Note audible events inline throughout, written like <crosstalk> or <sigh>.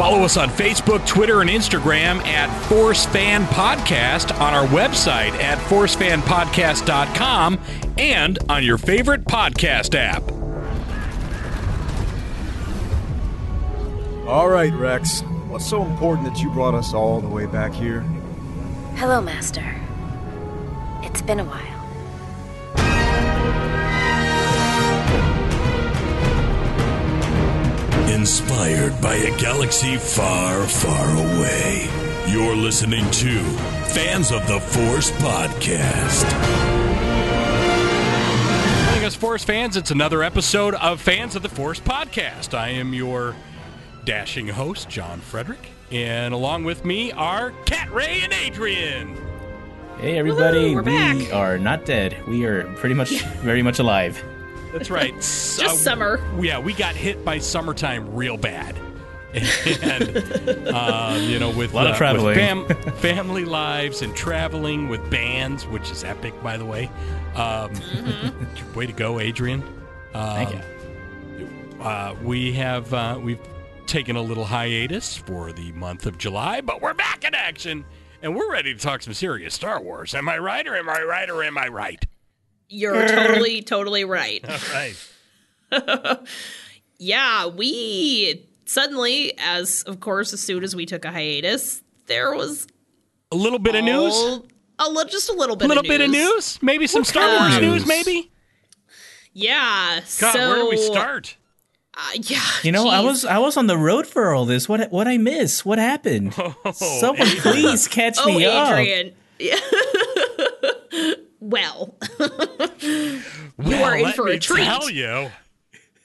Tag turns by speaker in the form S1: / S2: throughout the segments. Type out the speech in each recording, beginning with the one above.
S1: Follow us on Facebook, Twitter, and Instagram at Force Fan Podcast, on our website at forcefanpodcast.com, and on your favorite podcast app.
S2: All right, Rex. What's so important that you brought us all the way back here?
S3: Hello, Master. It's been a while.
S4: Inspired by a galaxy far, far away. You're listening to Fans of the Force Podcast.
S1: Morning, us Force fans. It's another episode of Fans of the Force podcast. I am your dashing host, John Frederick, and along with me are Cat Ray and Adrian.
S5: Hey everybody,
S6: Woohoo, we're
S5: we
S6: back.
S5: are not dead. We are pretty much <laughs> very much alive.
S1: That's right.
S6: Just summer.
S1: Yeah, we got hit by summertime real bad. <laughs> and um, you know, with
S5: A lot of
S1: uh,
S5: traveling.
S1: fam- <laughs> family lives and traveling with bands, which is epic, by the way. Um, Way to go, Adrian!
S5: Thank you.
S1: Uh, we have uh, we've taken a little hiatus for the month of July, but we're back in action, and we're ready to talk some serious Star Wars. Am I right, or am I right, or am I right?
S6: You're <laughs> totally, totally right.
S1: All right. <laughs>
S6: Yeah, we suddenly, as of course, as soon as we took a hiatus, there was
S1: A little bit of news.
S6: all- a little, just a little
S1: A
S6: bit,
S1: little
S6: of
S1: bit of news. Maybe some Star Wars news.
S5: news?
S1: Maybe.
S6: Yeah.
S1: God,
S6: so,
S1: where do we start?
S6: Uh, yeah.
S5: You know, I was I was on the road for all this. What what I miss? What happened? <laughs> Someone please catch
S6: Oh,
S5: me up.
S6: Adrian. Yeah. Well, <laughs> you
S1: Well,
S6: are in
S1: let
S6: for a treat.
S1: Tell you.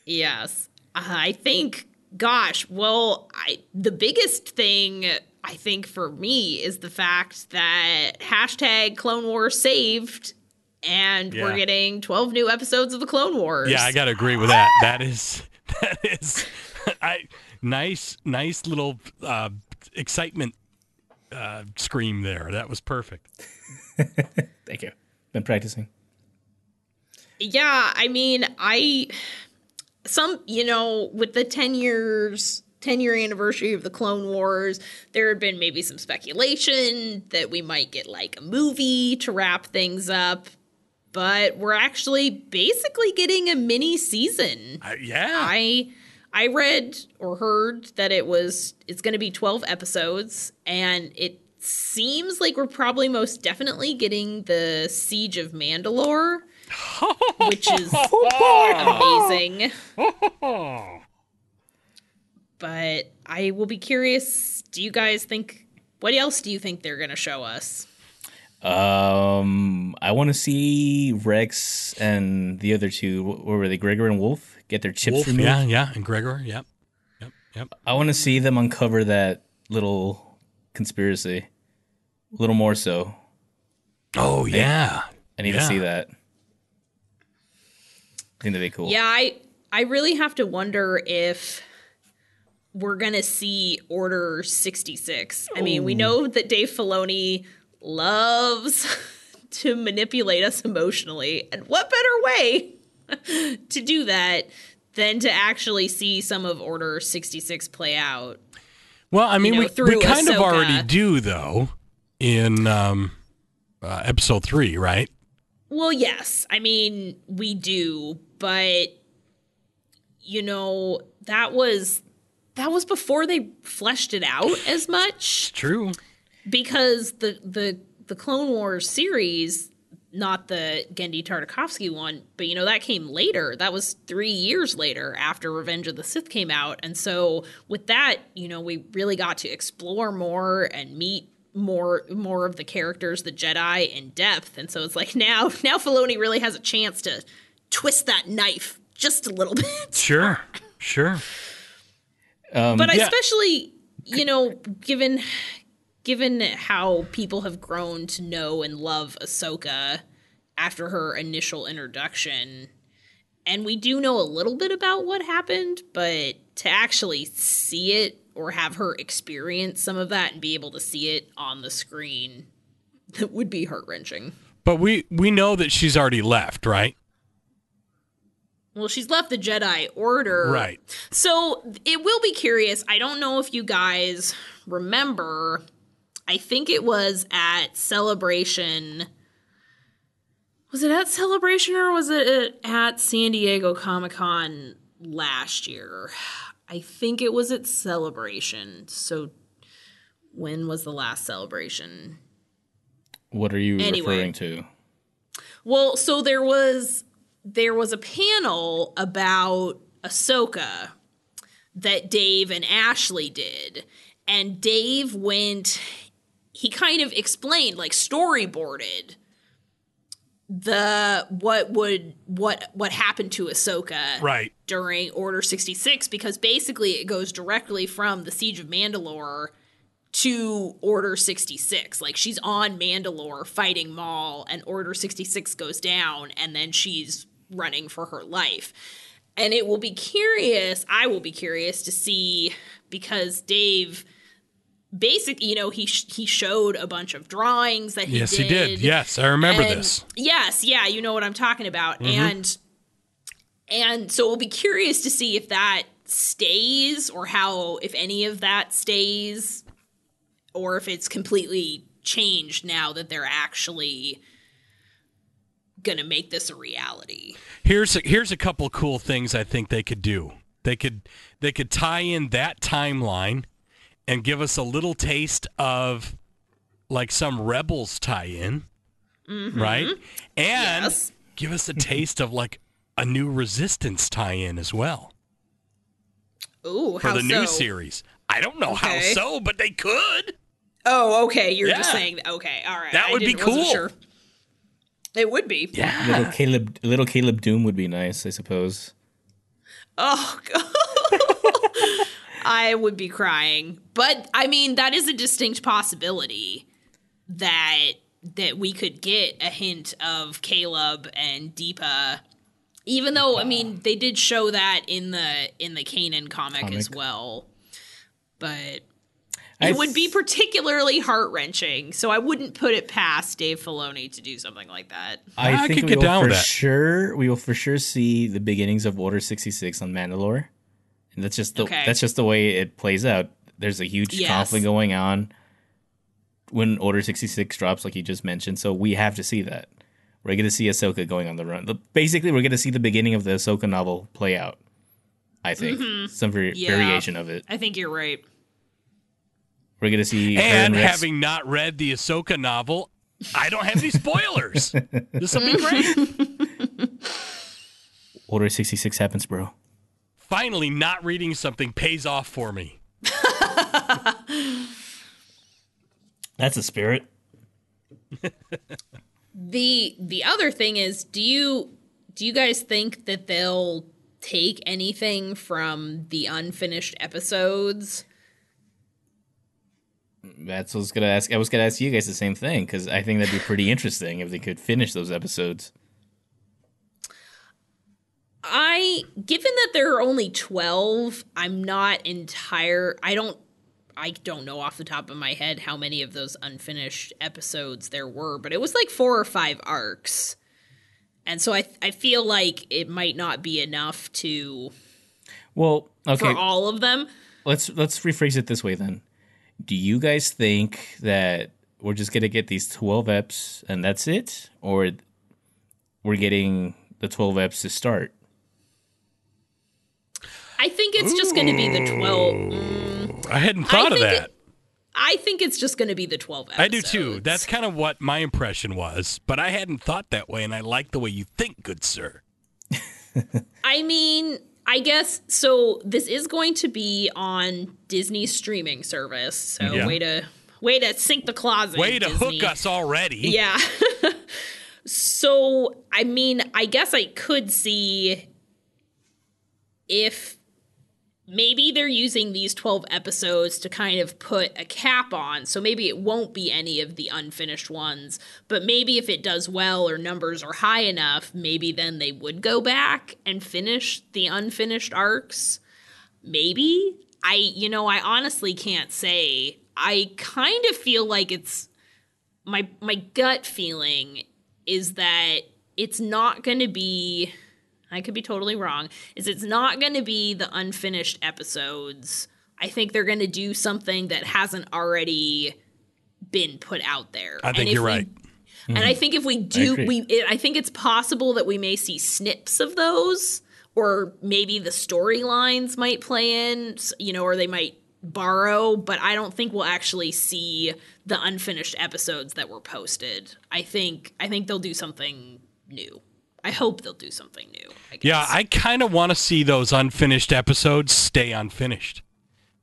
S6: Yes. I think gosh, well, I the biggest thing I think for me is the fact that hashtag Clone Wars saved and
S1: Yeah.
S6: we're getting 12 new episodes of the Clone Wars.
S1: Yeah, I got to agree with that. That is <laughs> that is I nice nice little uh, excitement uh, scream there. That was perfect. <laughs>
S5: Thank you. Been practicing.
S6: Yeah, I mean, I some, you know, with the 10 years 10 year anniversary of the Clone Wars, there had been maybe some speculation that we might get like a movie to wrap things up, but we're actually basically getting a mini season.
S1: Uh, yeah.
S6: I I read or heard that it was it's going to be 12 episodes and it seems like we're probably most definitely getting the Siege of Mandalore, <laughs> which is amazing. but I will be curious, do you guys think what else do you think they're going to show us?
S5: Um, I want to see Rex and the other two. What were they? Gregor and Wolf get their chips
S1: Wolf,
S5: removed.
S1: yeah, yeah, and Gregor, yep. Yep, yep.
S5: I want to see them uncover that little conspiracy. A little more so.
S1: Oh, yeah.
S5: I need
S1: Yeah.
S5: to see that. I think that'd be cool.
S6: Yeah, I I really have to wonder if we're gonna see Order sixty six. I mean, we know that Dave Filoni loves <laughs> to manipulate us emotionally, and what better way <laughs> to do that than to actually see some of Order sixty six play out?
S1: Well, I mean,
S6: know,
S1: we, we
S6: through
S1: kind of already do, though, in um, uh, episode three, right?
S6: Well, yes. I mean, we do, but you know, that was that was before they fleshed it out as much
S1: True.
S6: because the the the Clone Wars series, not the Genndy Tartakovsky one, but you know that came later. That was 3 years later after Revenge of the Sith came out. And so with that, you know, we really got to explore more and meet more more of the characters, the Jedi in depth. And so it's like now now Filoni really has a chance to twist that knife just a little <laughs> bit.
S1: Sure. Sure.
S5: Um,
S6: but
S1: Yeah.
S6: especially you know given given how people have grown to know and love Ahsoka after her initial introduction and we do know a little bit about what happened but to actually see it or have her experience some of that and be able to see it on the screen that would be heart-wrenching
S1: But we we know that she's already left, right?
S6: well, she's left the Jedi Order.
S1: Right.
S6: So it will be curious. I don't know if you guys remember. I think it was at Celebration. Was it at Celebration or was it at San Diego Comic Con last year? I think it was at Celebration. So when was the last celebration?
S5: What are you
S6: Anyway.
S5: referring to?
S6: Well, so there was there was a panel about Ahsoka that Dave and Ashley did. And Dave went he kind of explained like storyboarded the what would what what happened to Ahsoka
S1: Right.
S6: during Order 66 because basically it goes directly from the Siege of Mandalore to Order 66. Like she's on Mandalore fighting Maul and Order 66 goes down and then she's running for her life. And it will be curious, I will be curious to see because Dave basic, you know, he sh- he showed a bunch of drawings that he
S1: Yes,
S6: did.
S1: he did. Yes, I remember
S6: And-
S1: this.
S6: Yes, yeah, you know what I'm talking about. Mm-hmm. And and so we'll be curious to see if that stays or how if any of that stays or if it's completely changed now that they're actually going to make this a reality.
S1: Here's a, here's a couple cool things I think they could do. They could they could tie in that timeline and give us a little taste of like some rebels tie-in, mm-hmm. right? And
S6: Yes.
S1: give us a taste of like a new resistance tie-in as well
S6: Ooh,
S1: for
S6: how
S1: the new series. I don't know how so, but they could.
S6: Oh, okay, you're just
S1: Yeah.
S6: saying okay, all right.
S1: That
S6: I
S1: would be cool.
S6: Sure. It would be.
S1: Yeah.
S5: Little Caleb, little Caleb Dume would be nice, I suppose.
S6: Oh, <laughs> God. I would be crying. But I mean, that is a distinct possibility that that we could get a hint of Caleb and Depa. Even though, I mean, they did show that in the in the Kanan comic, as well. But
S5: I
S6: it would be particularly heart wrenching. So I wouldn't put it past Dave Filoni to do something like that.
S5: I,
S1: I
S5: think
S1: could
S5: we
S1: get
S5: will
S1: down
S5: for
S1: with that.
S5: sure. We will for sure see the beginnings of Order sixty six on Mandalore, and that's just the
S6: Okay.
S5: that's just the way it plays out. There's a huge
S6: Yes.
S5: conflict going on when Order sixty six drops, like you just mentioned. So we have to see that. We're going to see Ahsoka going on the run. Basically, we're going to see the beginning of the Ahsoka novel play out. I think some vari-
S6: Mm-hmm. Yeah.
S5: variation of it.
S6: I think you're right.
S5: We're going to see her
S1: And having not read the Ahsoka novel, I don't have any spoilers. <laughs> this will be great. <laughs>
S5: Order sixty six happens, bro.
S1: Finally, not reading something pays off for me. <laughs>
S5: That's a spirit. <laughs>
S6: The the other thing is, do you do you guys think that they'll take anything from the unfinished episodes?
S5: That's what I was gonna ask. I was gonna ask you guys the same thing because I think that'd be pretty interesting if they could finish those episodes.
S6: I given that there are only 12, I'm not entire I don't I don't know off the top of my head how many of those unfinished episodes there were, but it was like 4 or 5 arcs. And so I I feel like it might not be enough to
S5: Well, okay,
S6: for all of them.
S5: let's let's rephrase it this way then. Do you guys think that we're just gonna get these twelve eps and that's it, or we're getting the twelve eps to start?
S6: I think it's just going to be the 12 mm.
S1: I hadn't thought of that.
S6: it- I think it's just going to be the 12 episodes.
S1: I do too. That's kind of what my impression was, but I hadn't thought that way, and I like the way you think, good sir. <laughs>
S6: I mean, I guess so this is going to be on Disney's streaming service. So
S1: Yeah.
S6: way to way to sink the closet.
S1: Way to
S6: Disney.
S1: hook us already.
S6: Yeah. <laughs> so, I mean, I guess I could see if maybe they're using these 12 episodes to kind of put a cap on. So maybe it won't be any of the unfinished ones, but maybe if it does well or numbers are high enough, maybe then they would go back and finish the unfinished arcs. Maybe. I, you know, I honestly can't say. I kind of feel like it's my my gut feeling is that it's not going to be I could be totally wrong, is it's not going to be the unfinished episodes. I think they're going to do something that hasn't already been put out there.
S1: I think you're
S6: we-
S1: right.
S6: And I mm-hmm. think if we do,
S5: agree.
S6: we it, I think it's possible that we may see snips of those, or maybe the storylines might play in, you know, or they might borrow. But I don't think we'll actually see the unfinished episodes that were posted. I think I think they'll do something new. I hope they'll do something new. I guess.
S1: Yeah, I kind of want to see those unfinished episodes stay unfinished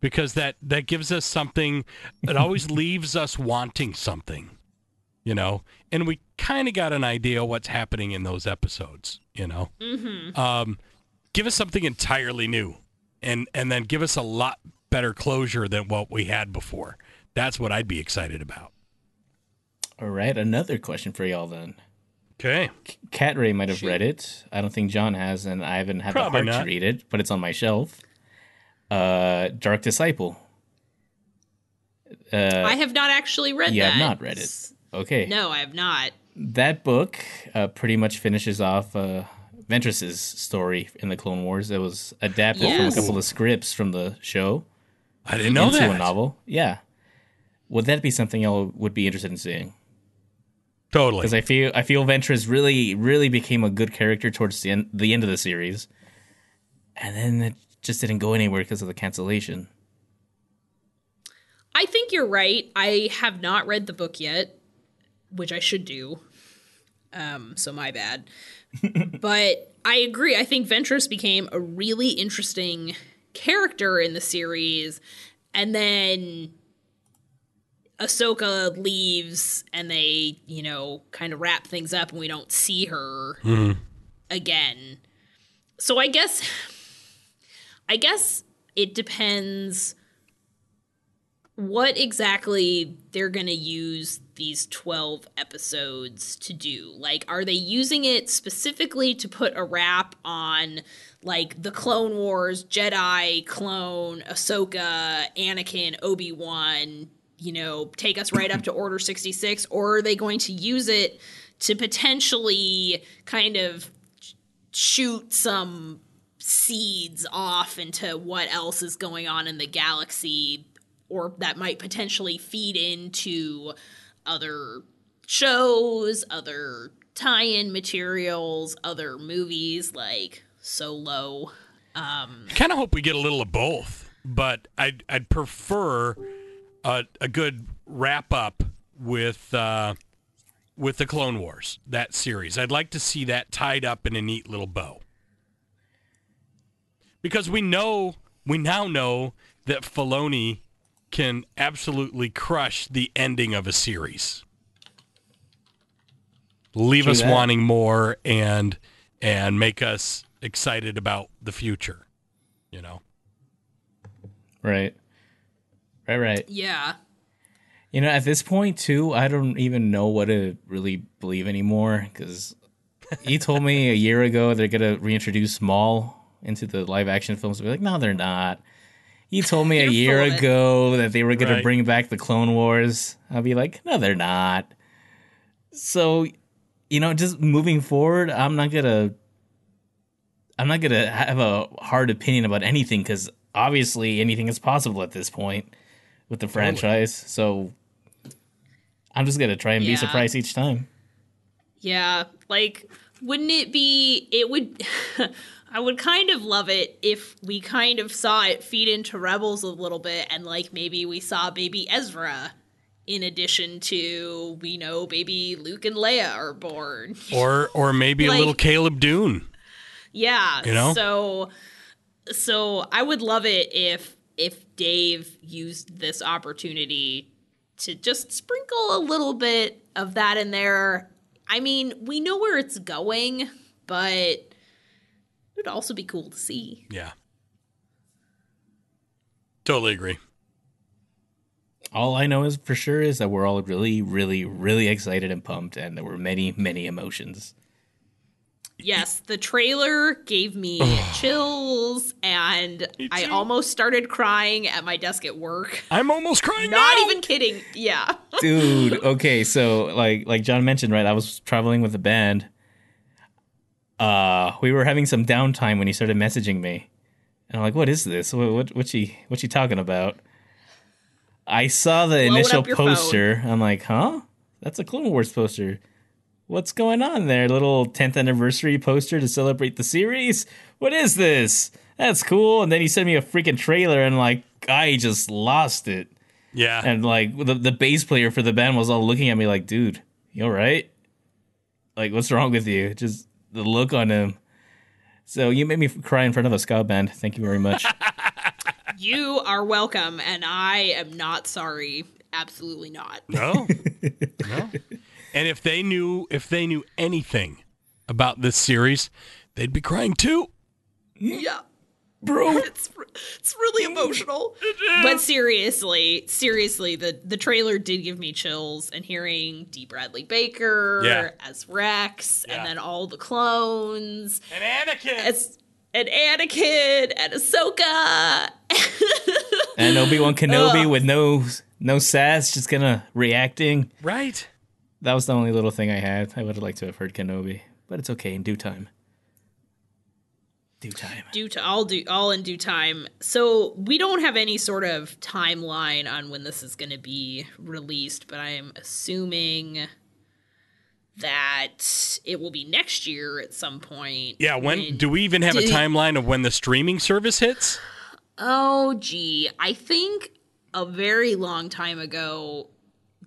S1: because that that gives us something. It always <laughs> leaves us wanting something, you know. And we kind of got an idea what's happening in those episodes, you know. Mm-hmm. Um, give us something entirely new, and and then give us a lot better closure than what we had before. That's what I'd be excited about.
S5: All right, another question for y'all then.
S1: Okay.
S5: Cat Ray might have read it. I don't think John has, and I haven't had
S1: Probably
S5: the heart
S1: not.
S5: to read it, but it's on my shelf. Uh, Dark Disciple.
S6: I have not actually read
S5: You
S6: that.
S5: have not read it. Okay.
S6: No, I have not.
S5: That book uh, pretty much finishes off uh, Ventress's story in the Clone Wars. It was adapted from a couple of scripts from the show
S1: I didn't know
S5: into
S1: that.
S5: a novel. Yeah. Would that be something y'all would be interested in seeing?
S1: Totally.
S5: Because I feel I feel Ventress really really became a good character towards the end the end of the series, and then it just didn't go anywhere because of the cancellation.
S6: I think you're right. I have not read the book yet, which I should do. Um, so my bad. <laughs> but I agree. I think Ventress became a really interesting character in the series, and then Ahsoka leaves, and they, you know, kind of wrap things up, and we don't see her mm-hmm. again. So I guess, I guess it depends what exactly they're going to use these 12 episodes to do. Like, are they using it specifically to put a wrap on, like, the Clone Wars, Jedi, Clone, Ahsoka, Anakin, Obi Wan, you know, take us right up to Order 66? Or are they going to use it to potentially kind of shoot some seeds off into what else is going on in the galaxy or that might potentially feed into other shows, other tie-in materials, other movies like Solo.
S1: Um, I kind of hope we get a little of both, but I'd I'd prefer a, a good wrap up with uh, with the Clone Wars that series. I'd like to see that tied up in a neat little bow because we know we now know that Filoni can absolutely crush the ending of a series, leave
S5: True
S1: us
S5: that.
S1: wanting more and and make us excited about the future. You know.
S5: Right. Right. Right.
S6: Yeah.
S5: You know, at this point too, I don't even know what to really believe anymore because he told me a year ago they're gonna reintroduce Maul into the live action films. I'd be like, no, they're not. He told me a year
S6: full
S5: ago that they were gonna
S1: Right.
S5: bring back the Clone Wars. I'll be like, no, they're not. So, you know, just moving forward, I'm not gonna, I'm not gonna have a hard opinion about anything because obviously anything is possible at this point with the franchise. So I'm just gonna try and be surprised each time.
S6: Yeah, like wouldn't it be it would <laughs> I would kind of love it if we kind of saw it feed into Rebels a little bit and like maybe we saw baby Ezra in addition to we know baby Luke and Leia are born. <laughs>
S1: or or maybe a little Caleb Dume.
S6: Yeah.
S1: You know?
S6: So so I would love it if if Dave used this opportunity to just sprinkle a little bit of that in there. I mean, we know where it's going, but it would also be cool to see.
S1: Yeah. Totally agree.
S5: All I know is for sure is that we're all really, really, really excited and pumped, and there were many, many emotions.
S6: Yes, the trailer gave me chills and I almost started crying at my desk at work.
S1: I'm almost crying
S6: Not
S1: now.
S6: even kidding. Yeah.
S5: dude <laughs> okay so like like john mentioned right i was traveling with a band uh, we were having some downtime when he started messaging me, and I'm like, "What is this? What what what's he what's he talking about?" I saw the
S6: Blowing
S5: initial
S6: up your
S5: poster. I'm like, "Huh? That's a Clone Wars poster. What's going on there? Little 10th anniversary poster to celebrate the series. What is this? That's cool." And then he sent me a freaking trailer, and like, I just lost it.
S1: Yeah.
S5: And like the the bass player for the band was all looking at me like, "Dude, you all right? Like, what's wrong with you?" Just the look on him. So you made me cry in front of a ska band. Thank you very much. <laughs>
S6: You are welcome, and I am not sorry. Absolutely not.
S1: No. <laughs> no. And if they knew if they knew anything about this series, they'd be crying too.
S6: Yeah. Bro, <laughs> it's it's really emotional. But seriously, seriously, the the trailer did give me chills and hearing D. Bradley Baker
S1: Yeah.
S6: as Rex
S1: Yeah.
S6: and then all the clones
S1: And Anakin.
S6: as and Anakin and Ahsoka.
S5: and Obi Wan <laughs> Kenobi
S6: Ugh.
S5: with no no sass, just kind of reacting.
S1: right.
S5: That was the only little thing I had. I would have liked to have heard Kenobi, but it's okay in due time. Due time.
S6: due to all do all in due time. So we don't have any sort of timeline on when this is going to be released, but I am assuming that it will be next year at some point.
S1: Yeah, when do we even have a timeline of when the streaming service hits?
S6: Oh, gee, I think a very long time ago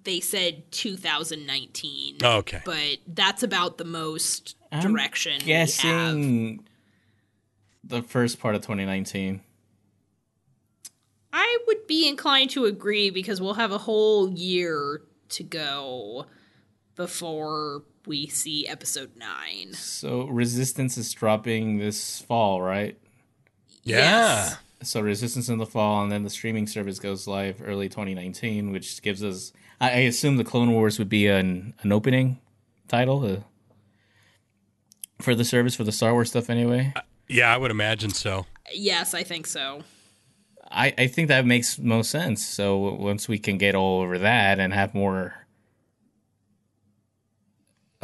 S6: they said 2019.
S1: Okay.
S6: But that's about the most
S5: I'm
S6: direction we have.
S5: Guessing the first part of 2019.
S6: I would be inclined to agree because we'll have a whole year to go before we see episode nine.
S5: So Resistance is dropping this fall, right?
S1: Yeah.
S6: Yes.
S5: So Resistance in the fall, and then the streaming service goes live early 2019, which gives us. I, I assume the Clone Wars would be an an opening title uh, for the service for the Star Wars stuff, anyway.
S1: Yeah, I would imagine so.
S6: Yes, I think so.
S5: I I think that makes most sense. So once we can get all over that and have more.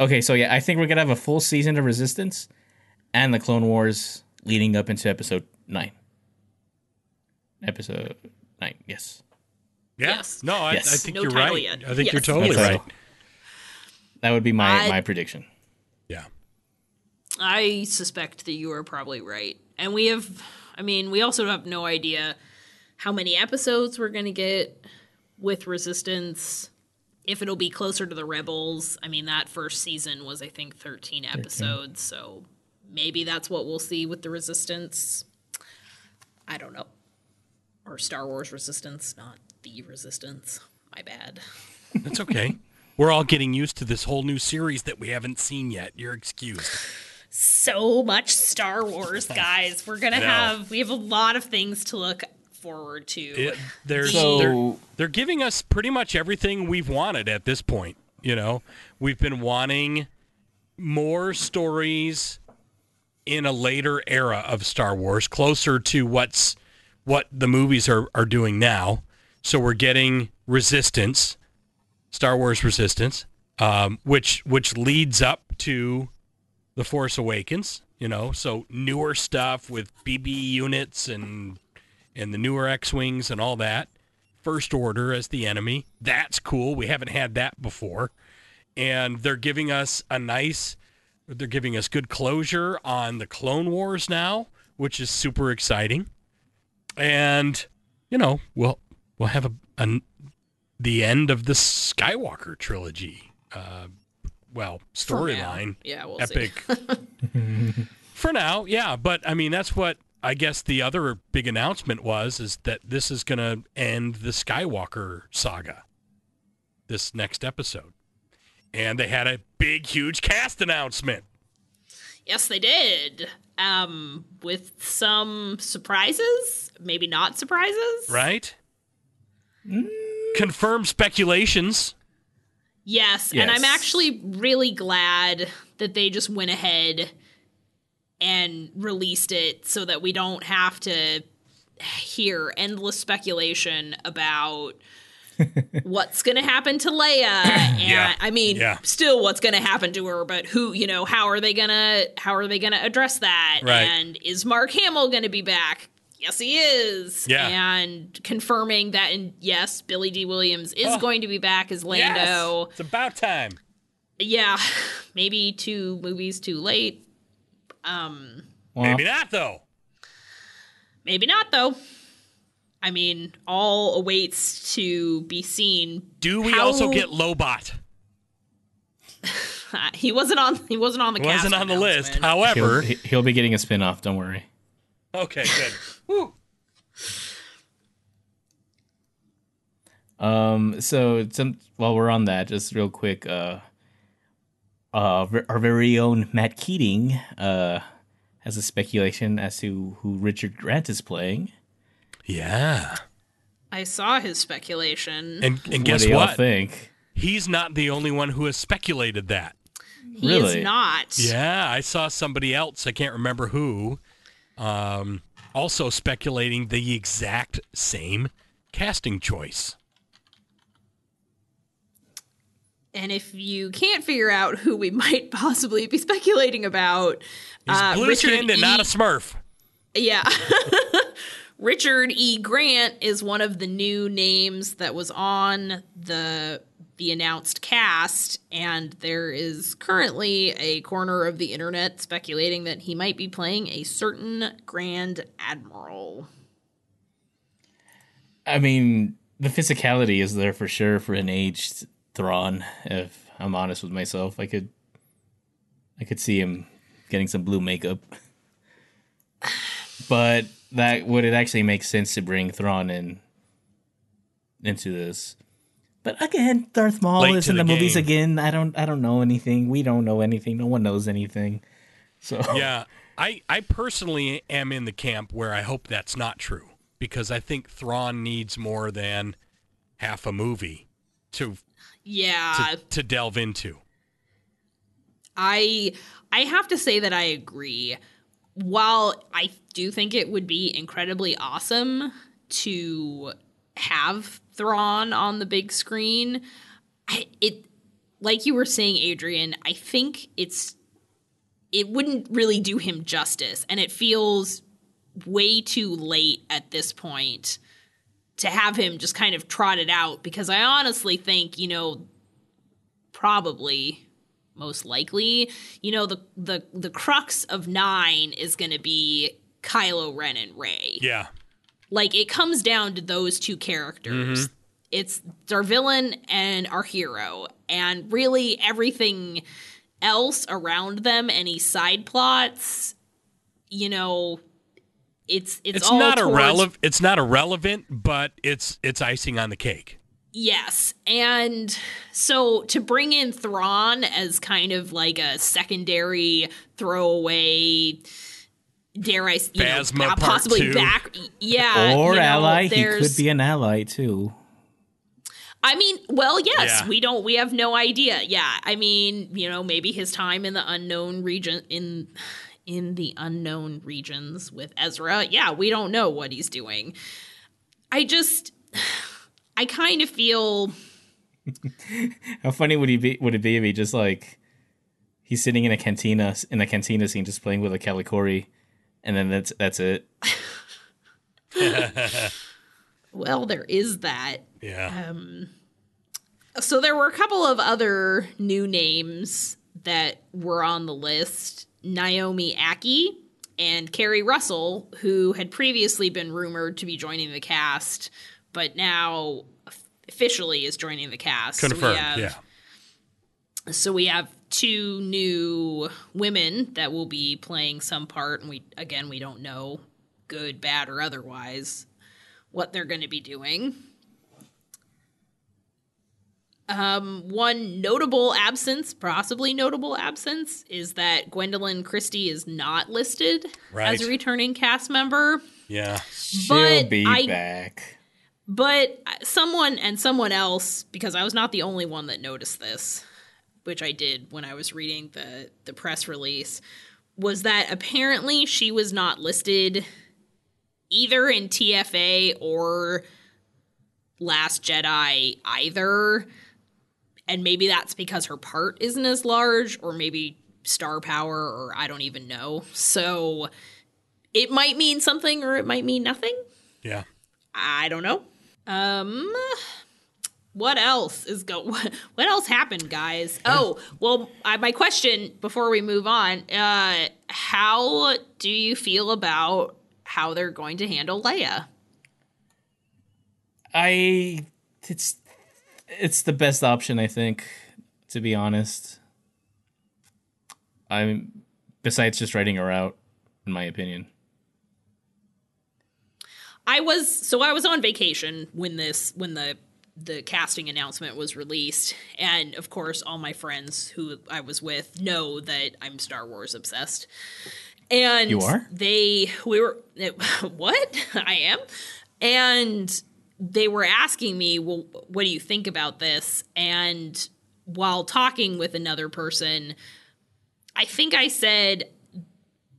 S5: Okay, so yeah, I think we're gonna have a full season of Resistance, and the Clone Wars leading up into Episode nine. Episode nine, yes.
S1: Yeah.
S6: Yes.
S1: No, I,
S5: Yes.
S1: I think
S6: No
S1: you're right.
S6: yet.
S1: I think you're totally
S5: That's
S1: right.
S5: right. That would be my
S6: I-
S5: my prediction.
S1: Yeah.
S6: I suspect that you are probably right. And we have, I mean, we also have no idea how many episodes we're going to get with Resistance. If it'll be closer to the Rebels. I mean, that first season was, I think, 13 episodes. So maybe that's what we'll see with the Resistance. I don't know. Or Star Wars Resistance, not the Resistance. My bad.
S1: That's okay. We're all getting used to this whole new series that we haven't seen yet. You're excused.
S6: so much Star Wars, <laughs> guys. We're gonna
S1: know.
S6: have we have a lot of things to look forward to.
S1: It, there's,
S5: So-
S1: they're, they're giving us pretty much everything we've wanted at this point. You know, we've been wanting more stories in a later era of Star Wars, closer to what's what the movies are, are doing now. So we're getting Resistance, Star Wars Resistance, um, which which leads up to the Force Awakens. You know, so newer stuff with BB units and and the newer X-wings and all that. First Order as the enemy. That's cool. We haven't had that before. And they're giving us a nice they're giving us good closure on the Clone Wars now, which is super exciting. And you know, we'll we'll have a, a the end of the Skywalker trilogy. Uh, well, storyline
S6: Yeah, we'll
S1: epic <laughs> <laughs> for now yeah but i mean that's what i guess the other big announcement was is that this is going to end the skywalker saga this next episode and they had a big huge cast announcement
S6: yes, they did. Um, with some surprises, maybe not surprises.
S1: right Mm. confirmed speculations
S6: Yes, and I'm actually really glad that they just went ahead and released it so that we don't have to hear endless speculation about <laughs> what's going to happen to Leia? And
S1: Yeah.
S6: I mean,
S1: Yeah.
S6: still what's going to happen to her, but who, you know, how are they going to how are they going to address that?
S1: Right.
S6: And is Mark Hamill going to be back? Yes, he is.
S1: Yeah.
S6: And confirming that and yes, Billy Dee Williams is
S1: Oh.
S6: going to be back as Lando.
S1: Yes! It's about time.
S6: Yeah. <laughs> Maybe two movies too late. Um
S5: Well,
S1: Maybe not though.
S6: maybe not though. I mean, all awaits to be seen.
S1: Do we
S6: How-
S1: also get Lobot? <laughs>
S6: he wasn't on. He wasn't on the.
S1: It wasn't on the list.
S6: announcement.
S5: he'll,
S1: However,
S5: he- he'll be getting a spin off, don't worry.
S1: okay, good. Woo.
S5: Um, so some, while we're on that, just real quick, uh, uh, our very own Matt Keating, uh, has a speculation as to who Richard Grant is playing.
S1: Yeah.
S6: I saw his speculation.
S1: And and
S5: what
S1: guess
S5: do y'all
S1: what?
S5: think?
S1: He's not the only one who has speculated that.
S6: he
S5: really?
S6: is not.
S1: Yeah, I saw somebody else, I can't remember who, um, also speculating the exact same casting choice.
S6: And if you can't figure out who we <laughs> might possibly be speculating about,
S1: He's
S6: uh,
S1: blue skinned and not a smurf.
S6: Yeah. <laughs> Richard E. Grant is one of the new names that was on the the announced cast, and there is currently a corner of the internet speculating that he might be playing a certain Grand Admiral.
S5: I mean, the physicality is there for sure for an aged Thrawn. If I'm honest with myself, I could, I could see him getting some blue makeup. <sighs> But that would it actually make sense to bring Thrawn in into this? But again, Darth Maul
S1: Late
S5: is
S1: to
S5: in the,
S1: the
S5: movies again. I don't, I don't know anything. We don't know anything. No one knows anything. So <laughs>
S1: Yeah, I, I personally am in the camp where I hope that's not true because I think Thrawn needs more than half a movie to
S6: Yeah,
S1: to, to delve into.
S6: I I have to say that I agree. While I do think it would be incredibly awesome to have Thrawn on the big screen, it like you were saying, Adrian. I think it's it wouldn't really do him justice, and it feels way too late at this point to have him just kind of trotted out because I honestly think, you know, probably most likely, you know, the the the crux of 9 is going to be Kylo Ren and Rey.
S1: Yeah,
S6: Like it comes down to those two characters. Mm-hmm. It's our villain and our hero, and really everything else around them, any side plots, you know, it's it's,
S1: it's not
S6: towards-
S1: irrelevant. It's not irrelevant, but it's it's icing on the cake.
S6: Yes. And so to bring in Thrawn as kind of like a secondary throwaway dare I s- you
S1: Phasma part
S6: possibly
S1: two.
S6: back yeah
S5: or
S6: you know,
S5: ally, he could be an ally too.
S6: I mean, well, yes,
S1: Yeah.
S6: we don't we have no idea. Yeah. I mean, you know, maybe his time in the unknown region in in the unknown regions with Ezra. Yeah, we don't know what he's doing. I just I kind of feel <laughs>
S5: How funny would he be? Would it be if he just like he's sitting in a cantina in a cantina scene, just playing with a Calicori, and then that's that's it. <laughs>
S6: well, there is that.
S1: Yeah, um,
S6: So there were a couple of other new names that were on the list. Naomi Ackie and Keri Russell, who had previously been rumored to be joining the cast, but now officially is joining the cast. So
S1: confirmed.
S6: have-
S1: yeah,
S6: So we have two new women that will be playing some part, and we again we don't know, good, bad, or otherwise, what they're going to be doing. Um, one notable absence, possibly notable absence, is that Gwendoline Christie is not listed
S1: Right.
S6: as a returning cast member.
S1: yeah.
S5: She'll
S6: But
S5: be
S6: I-
S5: back.
S6: But someone and someone else, because I was not the only one that noticed this, which I did when I was reading the the press release, was that apparently she was not listed either in TFA or Last Jedi either. And maybe that's because her part isn't as large, or maybe star power, or I don't even know. So it might mean something or it might mean nothing.
S1: Yeah.
S6: I don't know. Um what else is go <laughs> what else happened guys oh well I, my question before we move on uh how do you feel about how they're going to handle leia
S5: I it's it's the best option, I think, to be honest. I'm besides just writing her out, in my opinion.
S6: I was so I was on vacation when this when the the casting announcement was released and of course all my friends who I was with know that I'm Star Wars obsessed. And
S5: You are?
S6: they we were <laughs> what? <laughs> I am. And they were asking me, "Well, what do you think about this?" And while talking with another person, I think I said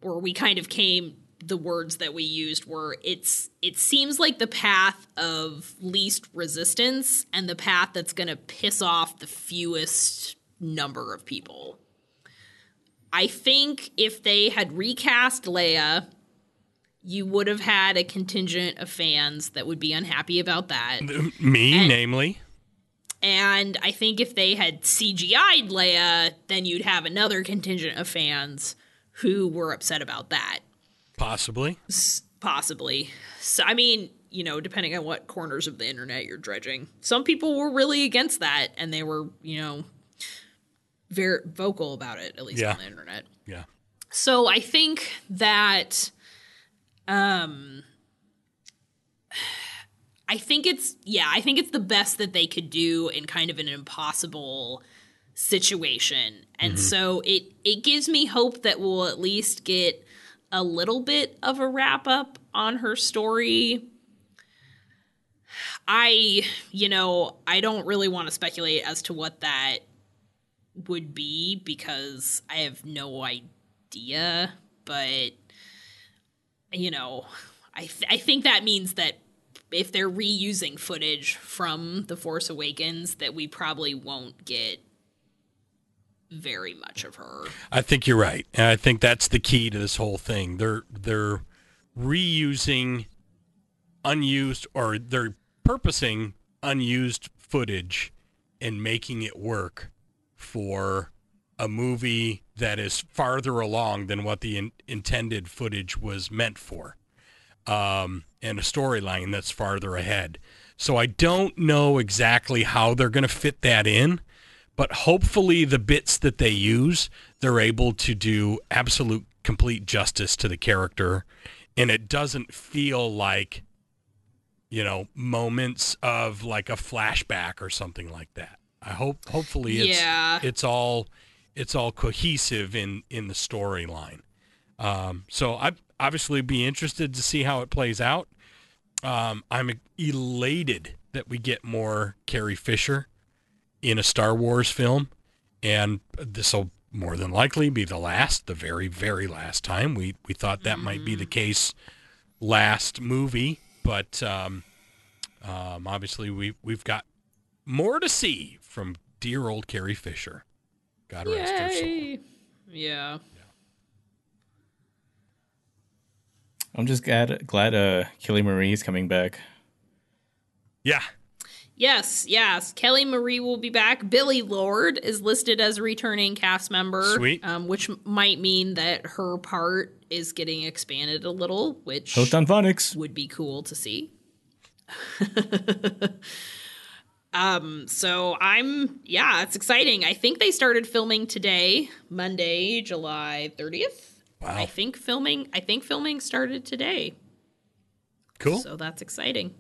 S6: or we kind of came the words that we used were it's it seems like the path of least resistance and the path that's going to piss off the fewest number of people. I think if they had recast Leia, you would have had a contingent of fans that would be unhappy about that. <laughs>
S1: Me,
S6: And-
S1: namely.
S6: And I think if they had CGI'd Leia, then you'd have another contingent of fans who were upset about that.
S1: Possibly.
S6: Possibly. So, I mean, you know, depending on what corners of the internet you're dredging. Some people were really against that and they were, you know, very vocal about it, at least
S1: Yeah.
S6: on the internet.
S1: Yeah.
S6: So I think that um I think it's yeah, I think it's the best that they could do in kind of an impossible situation. And so it it gives me hope that we'll at least get a little bit of a wrap up on her story. I, you know, I don't really want to speculate as to what that would be because I have no idea, but you know, I th- I think that means that if they're reusing footage from The Force Awakens that we probably won't get very much of her.
S1: I think you're right, and I think that's the key to this whole thing. They're they're reusing unused or they're purposing unused footage and making it work for a movie that is farther along than what the in- intended footage was meant for, um, and a storyline that's farther ahead. So I don't know exactly how they're going to fit that in but hopefully the bits that they use they're able to do absolute complete justice to the character. And it doesn't feel like you know moments of like a flashback or something like that. I hope hopefully it's
S6: Yeah.
S1: it's all it's all cohesive in in the storyline. Um so i obviously be interested to see how it plays out. Um i'm elated that we get more carrie fisher in a Star Wars film, and this will more than likely be the last, the very, very last time. We we thought that might be the case last movie, but um, um, obviously we we've got more to see from dear old Carrie Fisher. God rest her soul.
S6: Yay. Yeah.
S5: I'm just glad glad uh Kelly Marie is coming back.
S1: Yeah,
S6: Yes, yes. Kelly Marie will be back. Billie Lourd is listed as a returning cast member.
S1: Sweet.
S6: Um, which might mean that her part is getting expanded a little, which
S5: Hooked on phonics.
S6: would be cool to see. <laughs> um, so I'm yeah, it's exciting. I think they started filming today, Monday, July 30th.
S1: Wow.
S6: I think filming I think filming started today.
S1: cool.
S6: So that's exciting.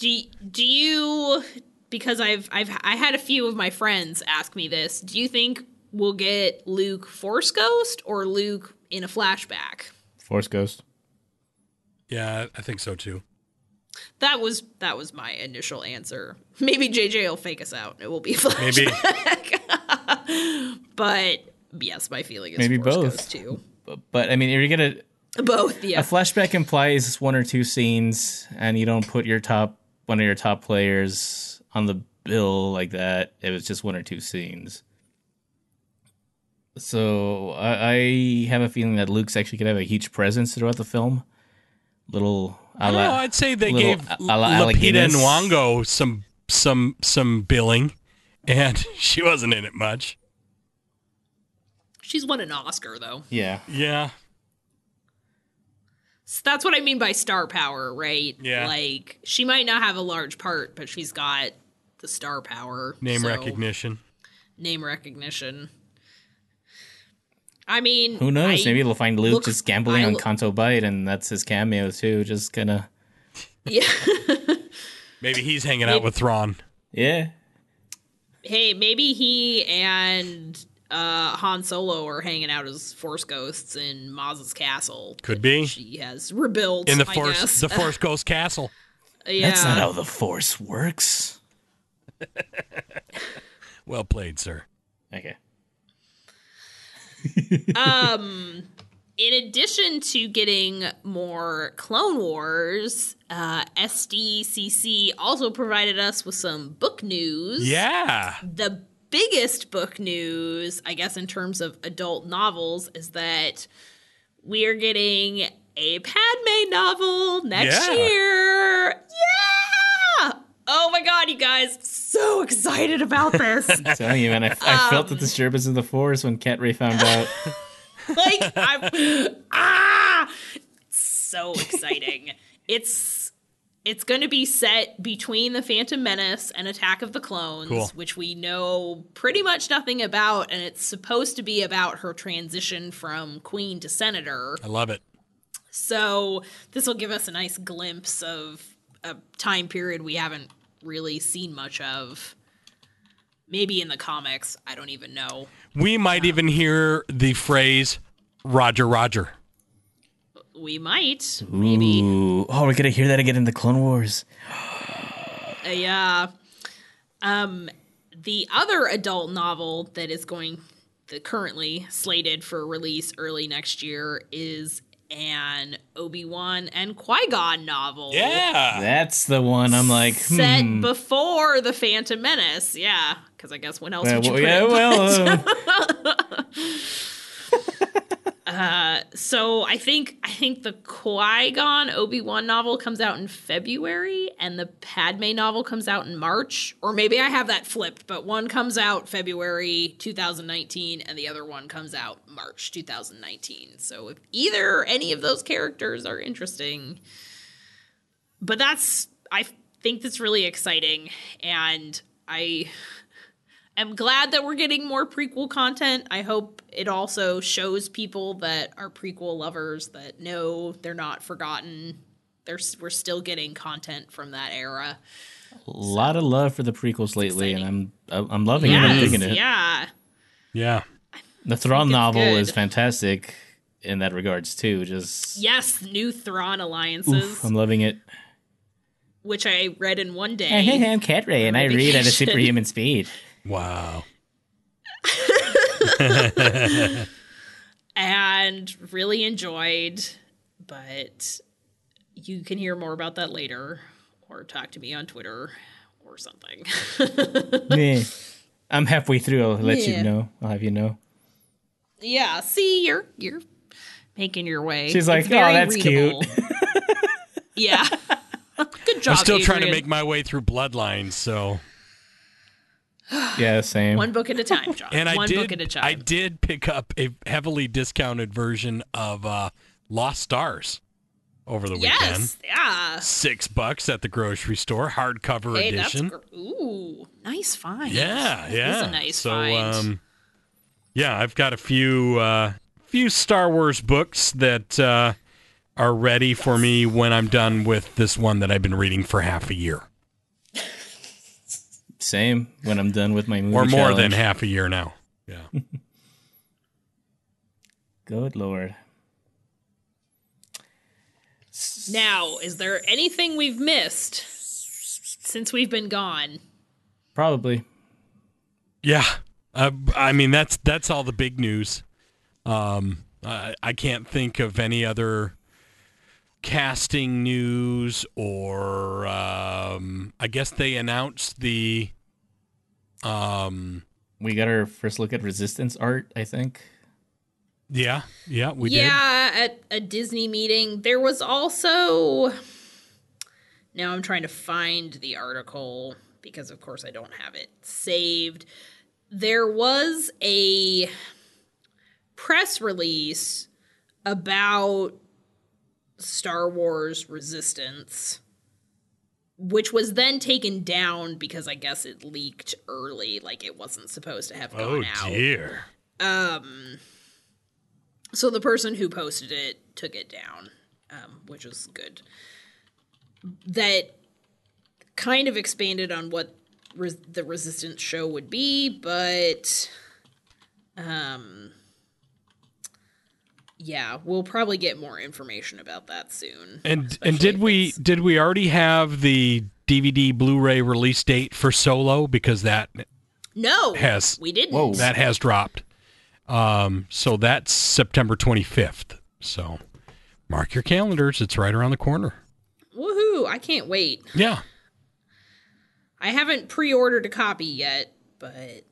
S6: Do do you because I've I've I had a few of my friends ask me this. Do you think we'll get Luke Force Ghost or Luke in a flashback?
S5: Force Ghost.
S1: yeah, I think so too.
S6: That was that was my initial answer. Maybe JJ will fake us out. It will be a flashback.
S1: Maybe <laughs>
S6: But yes, my feeling is
S5: Maybe
S6: Force
S5: both.
S6: Ghost too.
S5: But, but I mean, if you're gonna
S6: Both, yeah.
S5: a flashback implies one or two scenes, and you don't put your top one of your top players on the bill like that. It was just one or two scenes. So I, I have a feeling that Luke's actually gonna have a huge presence throughout the film. Little, a
S1: I don't
S5: la-
S1: know. I'd say they gave
S5: a la Alec
S1: Lupita
S5: Guinness.
S1: Nyong'o some some some billing, and <laughs> she wasn't in it much.
S6: She's won an Oscar though.
S5: yeah,
S1: Yeah,
S6: So that's what I mean by star power, right?
S1: Yeah.
S6: Like she might not have a large part, but she's got the star power.
S1: name
S6: so-
S1: recognition.
S6: Name recognition. I mean,
S5: who knows?
S6: I-
S5: Maybe they'll find Luke
S6: look-
S5: just gambling
S6: I
S5: on
S6: lo-
S5: Canto Bight, and that's his cameo too. Just gonna, <laughs>
S6: Yeah. <laughs>
S1: Maybe he's hanging out with Thrawn.
S5: yeah,
S6: hey, maybe he and uh, Han Solo are hanging out as Force ghosts in Maz's castle.
S1: Could be.
S6: She has rebuilt
S1: in the
S6: I
S1: Force,
S6: guess.
S1: the Force <laughs> Ghost Castle.
S6: yeah.
S5: that's not how the Force works. <laughs>
S1: Well played, sir.
S5: Okay. <laughs>
S6: Um in addition to getting more Clone Wars, uh, SDCC also provided us with some book news.
S1: Yeah,
S6: The biggest book news, I guess, in terms of adult novels, is that we are getting a Padme novel next
S1: Yeah.
S6: year. Yeah! Oh my god, you guys, so excited about this.
S5: I'm <laughs> telling you, man, I, I felt
S6: Um,
S5: the disturbance in the Force when Cat Ray found out. <laughs>
S6: like I'm ah so exciting. it's it's going to be set between the Phantom Menace and Attack of the Clones,
S1: Cool.
S6: which we know pretty much nothing about and it's supposed to be about her transition from queen to senator.
S1: I love it.
S6: So, this will give us a nice glimpse of a time period we haven't really seen much of. Maybe in the comics, I don't even know.
S1: We might even hear the phrase "Roger, Roger."
S6: We might, maybe.
S5: Ooh. Oh, we're gonna hear that again in the Clone Wars.
S6: Uh, yeah. Um, the other adult novel that is going, that currently slated for release early next year is an Obi Wan and Qui Gon novel.
S1: Yeah,
S5: That's the one. I'm like,
S6: Set
S5: hmm.
S6: before the Phantom Menace, yeah. Because I guess when else
S5: Well,
S6: would you
S5: well,
S6: put
S5: yeah,
S6: it?
S5: well, <laughs> uh, Uh,
S6: so I think I think the Qui Gon Obi Wan novel comes out in February, and the Padme novel comes out in March, or maybe I have that flipped. But one comes out February 2019, and the other one comes out March 2019. So if either any of those characters are interesting, but that's I think that's really exciting, and I am glad that we're getting more prequel content. I hope it also shows people that are prequel lovers that know they're not forgotten. There's we're still getting content from that era.
S5: a lot of love for the prequels lately,
S6: Exciting.
S5: and I'm I'm loving it. I'm digging it.
S6: yeah.
S1: yeah.
S5: The Thrawn
S6: it's
S5: novel is fantastic in that regards too. Just
S6: Yes, new Thrawn alliances,
S5: oof, I'm loving it.
S6: which I read in one day.
S5: I'm Cat Ray, and I read at a superhuman speed. <laughs>
S1: Wow. <laughs>
S6: and really enjoyed, but you can hear more about that later or talk to me on Twitter or something. <laughs>
S5: Meh. I'm halfway through. I'll let
S6: Yeah.
S5: you know. I'll have you know.
S6: yeah, see, you're you're making your way.
S5: She's like,
S6: It's
S5: "Oh, that's
S6: readable." <laughs> yeah. Good job.
S1: I'm still trying to make my way through Bloodlines, so
S5: Yeah, same.
S6: one book at a time, John.
S1: and I
S6: one
S1: did
S6: book at a time.
S1: I did pick up a heavily discounted version of uh, Lost Stars over the weekend.
S6: yes, yeah.
S1: Six bucks at the grocery store, hardcover
S6: Hey, that's
S1: edition.
S6: gr- ooh, nice find.
S1: Yeah,
S6: That is
S1: yeah.
S6: a nice
S1: so,
S6: find.
S1: um, yeah, I've got a few uh, few Star Wars books that uh, are ready for me when I'm done with this one that I've been reading for half a year,
S5: Same. When I'm done with my movie
S1: or more than half a year now. Yeah. <laughs>
S5: Good lord.
S6: now, is there anything we've missed since we've been gone?
S5: Probably.
S1: Yeah, uh, I mean that's that's all the big news. Um, I, I can't think of any other casting news or um, I guess they announced the um
S5: We got our first look at Resistance art, I think.
S1: yeah yeah we did
S6: yeah, at a Disney meeting. There was also. Now I'm trying to find the article because, of course, I don't have it saved. There was a press release about Star Wars Resistance, which was then taken down because I guess it leaked early, like it wasn't supposed to have
S1: oh
S6: gone out.
S1: dear
S6: Um, so the person who posted it took it down, um, which was good. That kind of expanded on what res- the Resistance show would be, but um, yeah, we'll probably get more information about that soon.
S1: and and did we did we already have the DVD Blu-ray release date for Solo because that
S6: No,
S1: has-
S6: we didn't.
S5: Whoa.
S1: that has dropped um so that's September 25th so mark your calendars it's right around the corner
S6: Woohoo! I can't wait.
S1: yeah
S6: I haven't pre-ordered a copy yet, but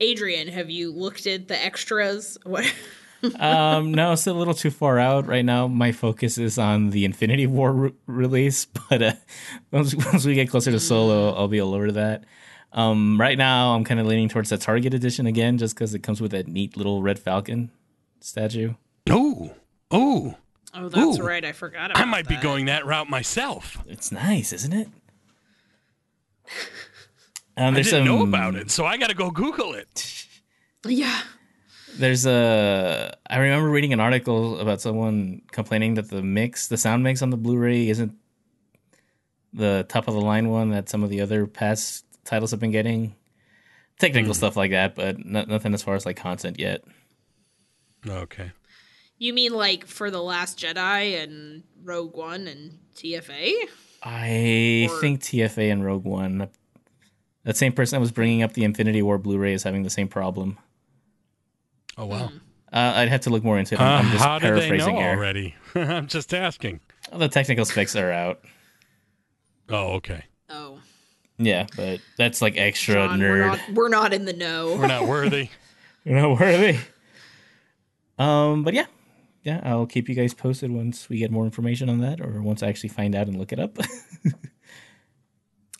S6: Adrian, have you looked at the extras? <laughs> What?
S5: Um, no, it's a little too far out right now. My focus is on the Infinity War re- release, <laughs> but uh, once, once we get closer to Solo, I'll be all over that. Um, right now, I'm kind of leaning towards the Target edition again, just because it comes with that neat little red Falcon statue.
S1: oh oh
S6: Oh, that's
S1: Ooh.
S6: right. I forgot about it.
S1: I might be going that route myself
S5: It's nice, isn't it? <laughs> Um,
S1: I didn't know about it so I got to go google it <laughs>
S6: Yeah.
S5: There's a. I remember reading an article about someone complaining that the mix, the sound mix on the Blu-ray, isn't the top of the line one that some of the other past titles have been getting. Technical hmm. stuff like that, but no, nothing as far as like content yet.
S1: okay
S6: You mean like for the Last Jedi and Rogue One and TFA?
S5: I
S6: Or-
S5: think TFA and Rogue One. That same person that was bringing up the Infinity War Blu-ray is having the same problem.
S1: Oh wow
S5: Uh, I'd have to look more into it.
S1: uh,
S5: I'm just
S1: how did they
S5: paraphrasing
S1: know
S5: here.
S1: already <laughs> I'm just asking
S5: The technical specs are out.
S1: oh okay
S6: Oh,
S5: Yeah, but that's like extra
S6: John,
S5: nerd.
S6: we're not we're not in the know.
S1: we're not worthy <laughs>
S5: we're not worthy. Um, but yeah, yeah, I'll keep you guys posted once we get more information on that, or once I actually find out and look it up. <laughs>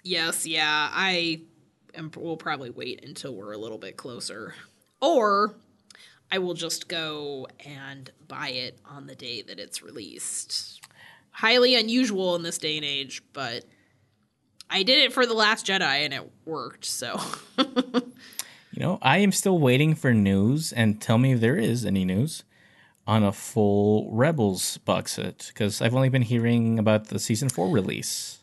S6: Yes, yeah. I am. We'll probably wait until we're a little bit closer, or I will just go and buy it on the day that it's released. Highly unusual in this day and age, but I did it for the Last Jedi and it worked. So <laughs>
S5: you know, I am still waiting for news, and tell me if there is any news on a full Rebels box set because I've only been hearing about the season four release.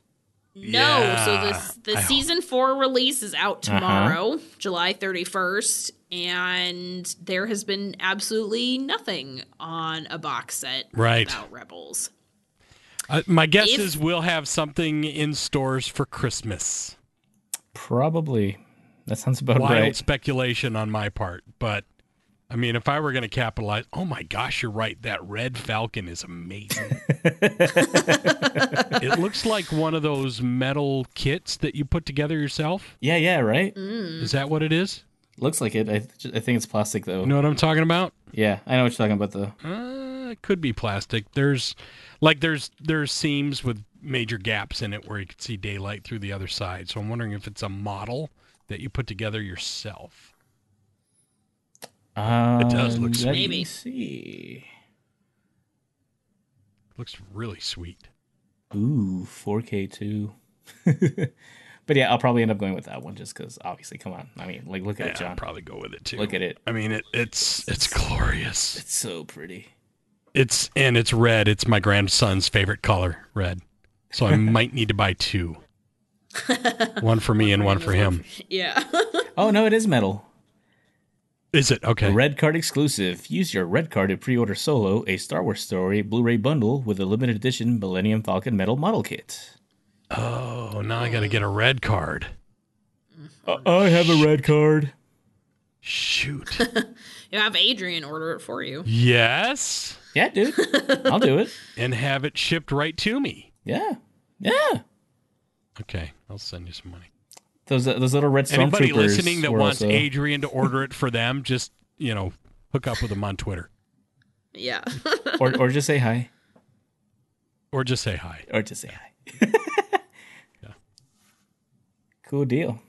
S6: No. So
S1: Yeah,
S6: this the
S1: I-
S6: season four release is out
S5: Uh-huh.
S6: tomorrow, July thirty first, and there has been absolutely nothing on a box set
S1: Right.
S6: about Rebels.
S1: uh, my guess
S6: If-
S1: is we'll have something in stores for Christmas
S5: Probably. That sounds about
S1: wild
S5: right.
S1: speculation on my part, but I mean, if I were going to capitalize, oh my gosh, you're right. That red Falcon is amazing. <laughs> it looks like one of those metal kits that you put together yourself.
S5: Yeah, yeah, right.
S6: Mm.
S1: Is that what it is?
S5: Looks like it. I, th- I think it's plastic though.
S1: You know what I'm talking about?
S5: Yeah, I know what you're talking about though.
S1: Uh, it could be plastic. There's like there's there's seams with major gaps in it where you can see daylight through the other side. So I'm wondering if it's a model that you put together yourself.
S5: Um, it
S1: does look sweet.
S6: Maybe.
S5: me see.
S1: Looks really sweet.
S5: Ooh, 4K too. <laughs> but yeah, I'll probably end up going with that one just because obviously, come on. I mean, like, look at
S1: Yeah,
S5: it,
S1: I'll
S5: John.
S1: probably go with it too.
S5: Look at it.
S1: I mean, it, it's it's glorious.
S5: It's so pretty.
S1: It's and it's red. It's my grandson's favorite color, red. So I <laughs> might need to buy two. <laughs> one for me and one for him.
S6: Yeah.
S5: Oh no, it is metal.
S1: Is it okay?
S5: Red card exclusive. Use your red card to pre-order Solo, a Star Wars story Blu-ray bundle with a limited edition Millennium Falcon metal model kit.
S1: Oh, now I got to get a red card.
S5: Uh, I have a red card.
S1: Shoot. <laughs>
S6: you have Adrian order it for you.
S1: yes.
S5: Yeah, dude. <laughs> I'll do it.
S1: and have it shipped right to me.
S5: Yeah. Yeah.
S1: Okay, I'll send you some money.
S5: Those uh, those little red
S1: Anybody listening that wants
S5: also-
S1: Adrian to order it for them, <laughs> just you know, hook up with them on Twitter
S6: Yeah. <laughs>
S5: or or just say hi.
S1: or just say hi.
S5: Or just say hi. <laughs> yeah. Cool deal.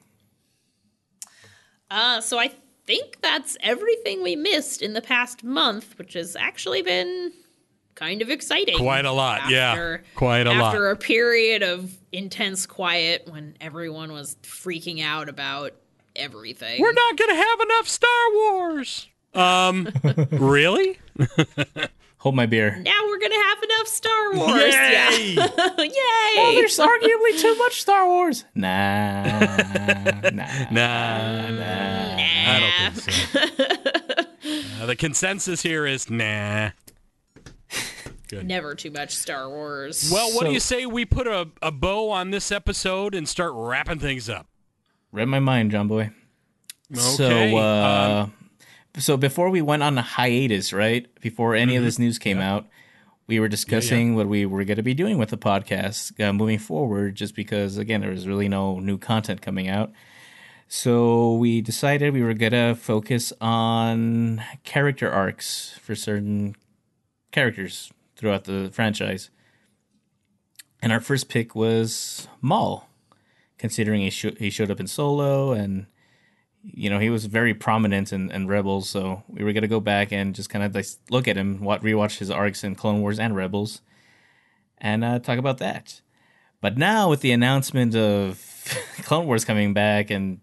S6: Uh, so I think that's everything we missed in the past month, which has actually been kind of exciting.
S1: Quite a lot, yeah. Quite a lot.
S6: After a period of intense quiet when everyone was freaking out about everything.
S1: We're not going to have enough Star Wars. Um, <laughs> really? <laughs>
S5: Hold my beer.
S6: now we're gonna have enough Star Wars. Yeah. <laughs>
S1: Yay!
S6: Yay!
S5: There's arguably too much Star Wars. Nah, nah.
S1: Nah, nah, I don't think so. Uh, the consensus here is nah.
S6: Never too much Star Wars.
S1: Well, what do you say we put a, a bow on this episode and start wrapping things up?
S5: Read my mind, John Boy.
S1: Okay.
S5: So, uh,
S1: um,
S5: so before we went on a hiatus, right? Before any of this news came out, we were discussing what we were going to be doing with the podcast uh, moving forward. Just because, again, there was really no new content coming out, so we decided we were going to focus on character arcs for certain characters throughout the franchise. And our first pick was Maul, considering he, sho- he showed up in Solo and you know, he was very prominent in, in Rebels, so we were gonna go back and just kind of like look at him, what rewatch his arcs in Clone Wars and Rebels, and uh, talk about that. But now with the announcement of <laughs> Clone Wars coming back and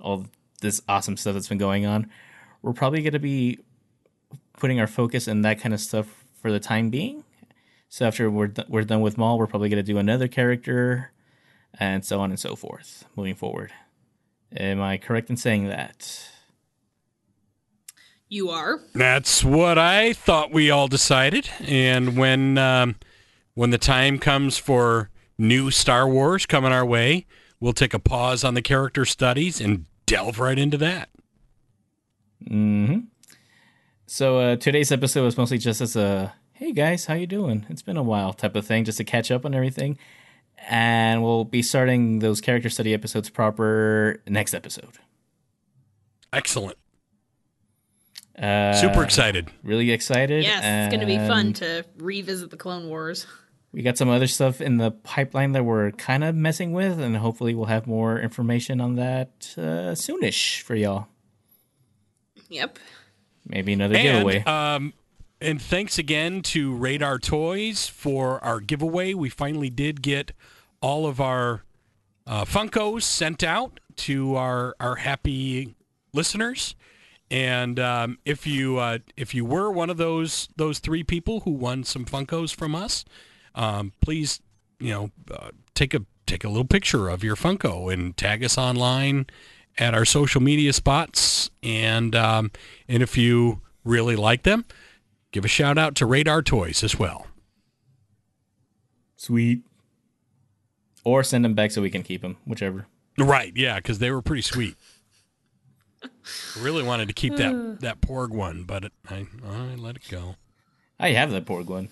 S5: all this awesome stuff that's been going on, we're probably gonna be putting our focus in that kind of stuff for the time being. So after we're th- we're done with Maul, we're probably gonna do another character, and so on and so forth, moving forward. Am I correct in saying that?
S6: you are.
S1: That's what I thought we all decided. And when um, when the time comes for new Star Wars coming our way, we'll take a pause on the character studies and delve right into that.
S5: hmm So uh, today's episode was mostly just as a "Hey guys, how you doing? It's been a while" type of thing, just to catch up on everything. And we'll be starting those character study episodes proper next episode.
S1: Excellent.
S5: Uh,
S1: Super excited.
S5: Really excited.
S6: Yes, it's going to be fun to revisit the Clone Wars.
S5: We got some other stuff in the pipeline that we're kind of messing with, and hopefully we'll have more information on that uh, soonish for y'all.
S6: Yep.
S5: Maybe another giveaway.
S1: And, um, and thanks again to Radar Toys for our giveaway. We finally did get all of our uh, Funkos sent out to our our happy listeners. And um, if you uh, if you were one of those those three people who won some Funkos from us, um, please you know uh, take a take a little picture of your Funko and tag us online at our social media spots. And um, and if you really like them, give a shout out to Radar Toys as well.
S5: Sweet. Or send them back so we can keep them, whichever.
S1: Right? Yeah, because they were pretty sweet. really wanted to keep that <sighs> that Porg one, but it, I I let it go.
S5: I have that Porg one.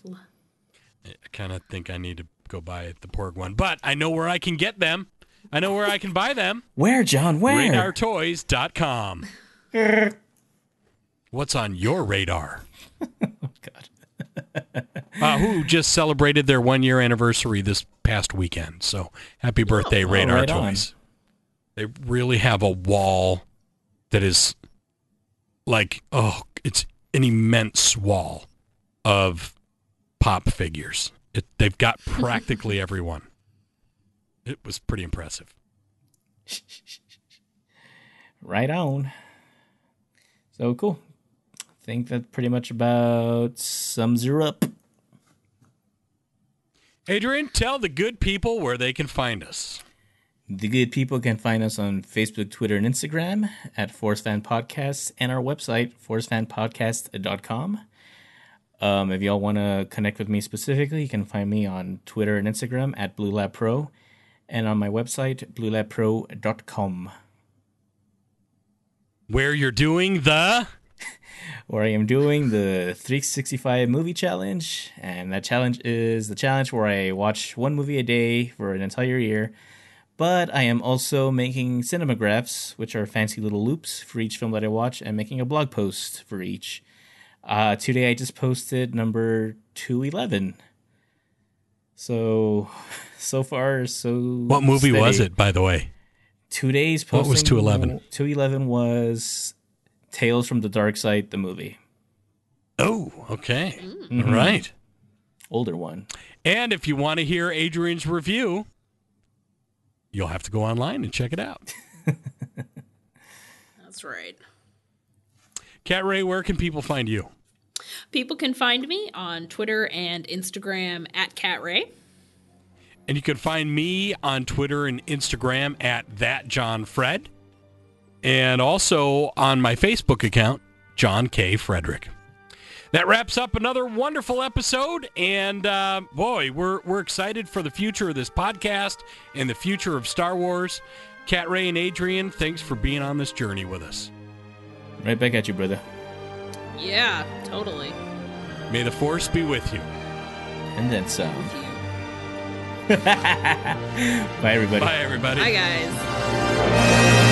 S1: I kind of think I need to go buy the Porg one, but I know where I can get them. I know where I can buy them. <laughs>
S5: Where, John? Where?
S1: RadarToys.com. <laughs> What's on your radar? <laughs>
S5: God.
S1: Uh, who just celebrated their one year anniversary this past weekend. So happy birthday, Radar
S5: right on.
S1: Toys. They really have a wall that is like, oh, it's an immense wall of pop figures. It, they've got practically everyone. It was pretty impressive. <laughs>
S5: Right on. So cool. I think that pretty much about sums her up.
S1: Adrian, tell the good people where they can find us.
S5: The good people can find us on Facebook, Twitter, and Instagram at Force Fan Podcast and our website, forcefanpodcast.com. Um, if y'all want to connect with me specifically, you can find me on Twitter and Instagram at Blue Lab Pro and on my website, bluelabpro.com.
S1: Where you're doing the <laughs>
S5: where I am doing the 365 movie challenge. And that challenge is the challenge where I watch one movie a day for an entire year. But I am also making cinemagraphs, which are fancy little loops for each film that I watch, and making a blog post for each. Uh, today I just posted number 211. So, <sighs> so far, so.
S1: What movie
S5: steady.
S1: was it, by the way?
S5: Today's
S1: What
S5: posting.
S1: was 211?
S5: 211 was Tales from the Dark Side, the movie.
S1: Oh, okay.
S5: Mm-hmm.
S1: All right.
S5: Older one.
S1: And if you want to hear Adrian's review, you'll have to go online and check it out. <laughs>
S6: That's right.
S1: Cat Ray, where can people find you?
S6: People can find me on Twitter and Instagram at CatRay.
S1: And you can find me on Twitter and Instagram at that John Fred, and also on my Facebook account, John K. Frederick. That wraps up another wonderful episode, and uh, boy, we're we're excited for the future of this podcast and the future of Star Wars. Cat Ray and Adrian, thanks for being on this journey with us.
S5: Right back at you, brother.
S6: Yeah, totally.
S1: May the Force be with you.
S5: And then some. <laughs> Bye, everybody.
S1: Bye, everybody.
S6: Bye, guys.